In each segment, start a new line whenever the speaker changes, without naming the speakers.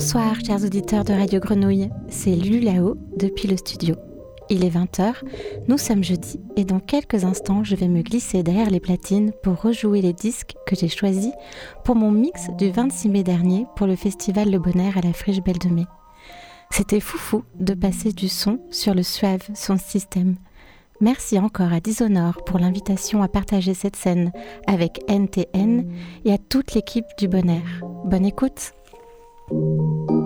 Bonsoir chers auditeurs de Radio Grenouille, c'est Lulu Lao depuis le studio. Il est 20h, nous sommes jeudi et dans quelques instants je vais me glisser derrière les platines pour rejouer les disques que j'ai choisis pour mon mix du 26 mai dernier pour le festival Le Bonheur à la Friche Belle de Mai. C'était foufou de passer du son sur le suave son système. Merci encore à Dishonor pour l'invitation à partager cette scène avec NTN et à toute l'équipe du Bonheur. Bonne écoute!
Thank you.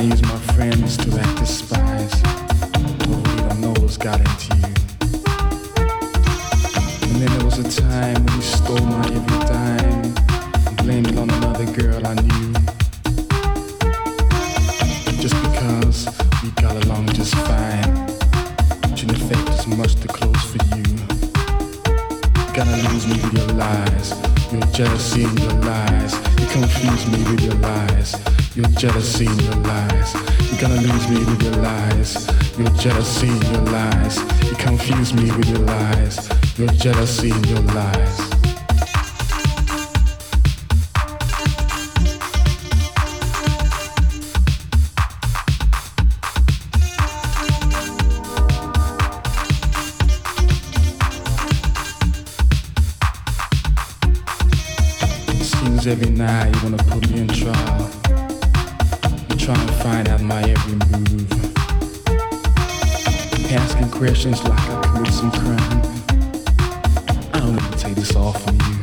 And
then there was a time when you stole my every dime and blamed it on another. girl I knew. Just because we got along just fine, shouldn't affect us much too close for you. Gotta lose me with your lies, your jealousy and your lies. You confuse me with your lies, your jealousy your lies. You gotta lose me with your lies, your jealousy your lies. You confuse me with your lies, your jealousy your lies. Every night you wanna questions like I committed some crime. I don't even take this off from you.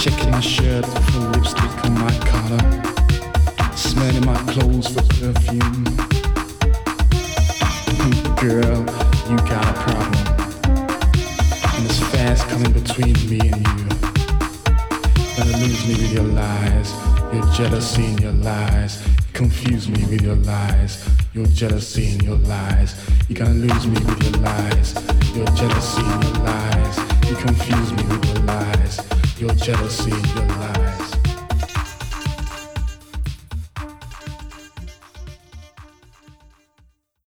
Checking my shirt for lipstick on my collar. Smelling my clothes for perfume. Girl, you got a problem. And it's fast coming between me and you. Gonna lose me with your lies, your jealousy and your lies. Confuse me with your lies, your jealousy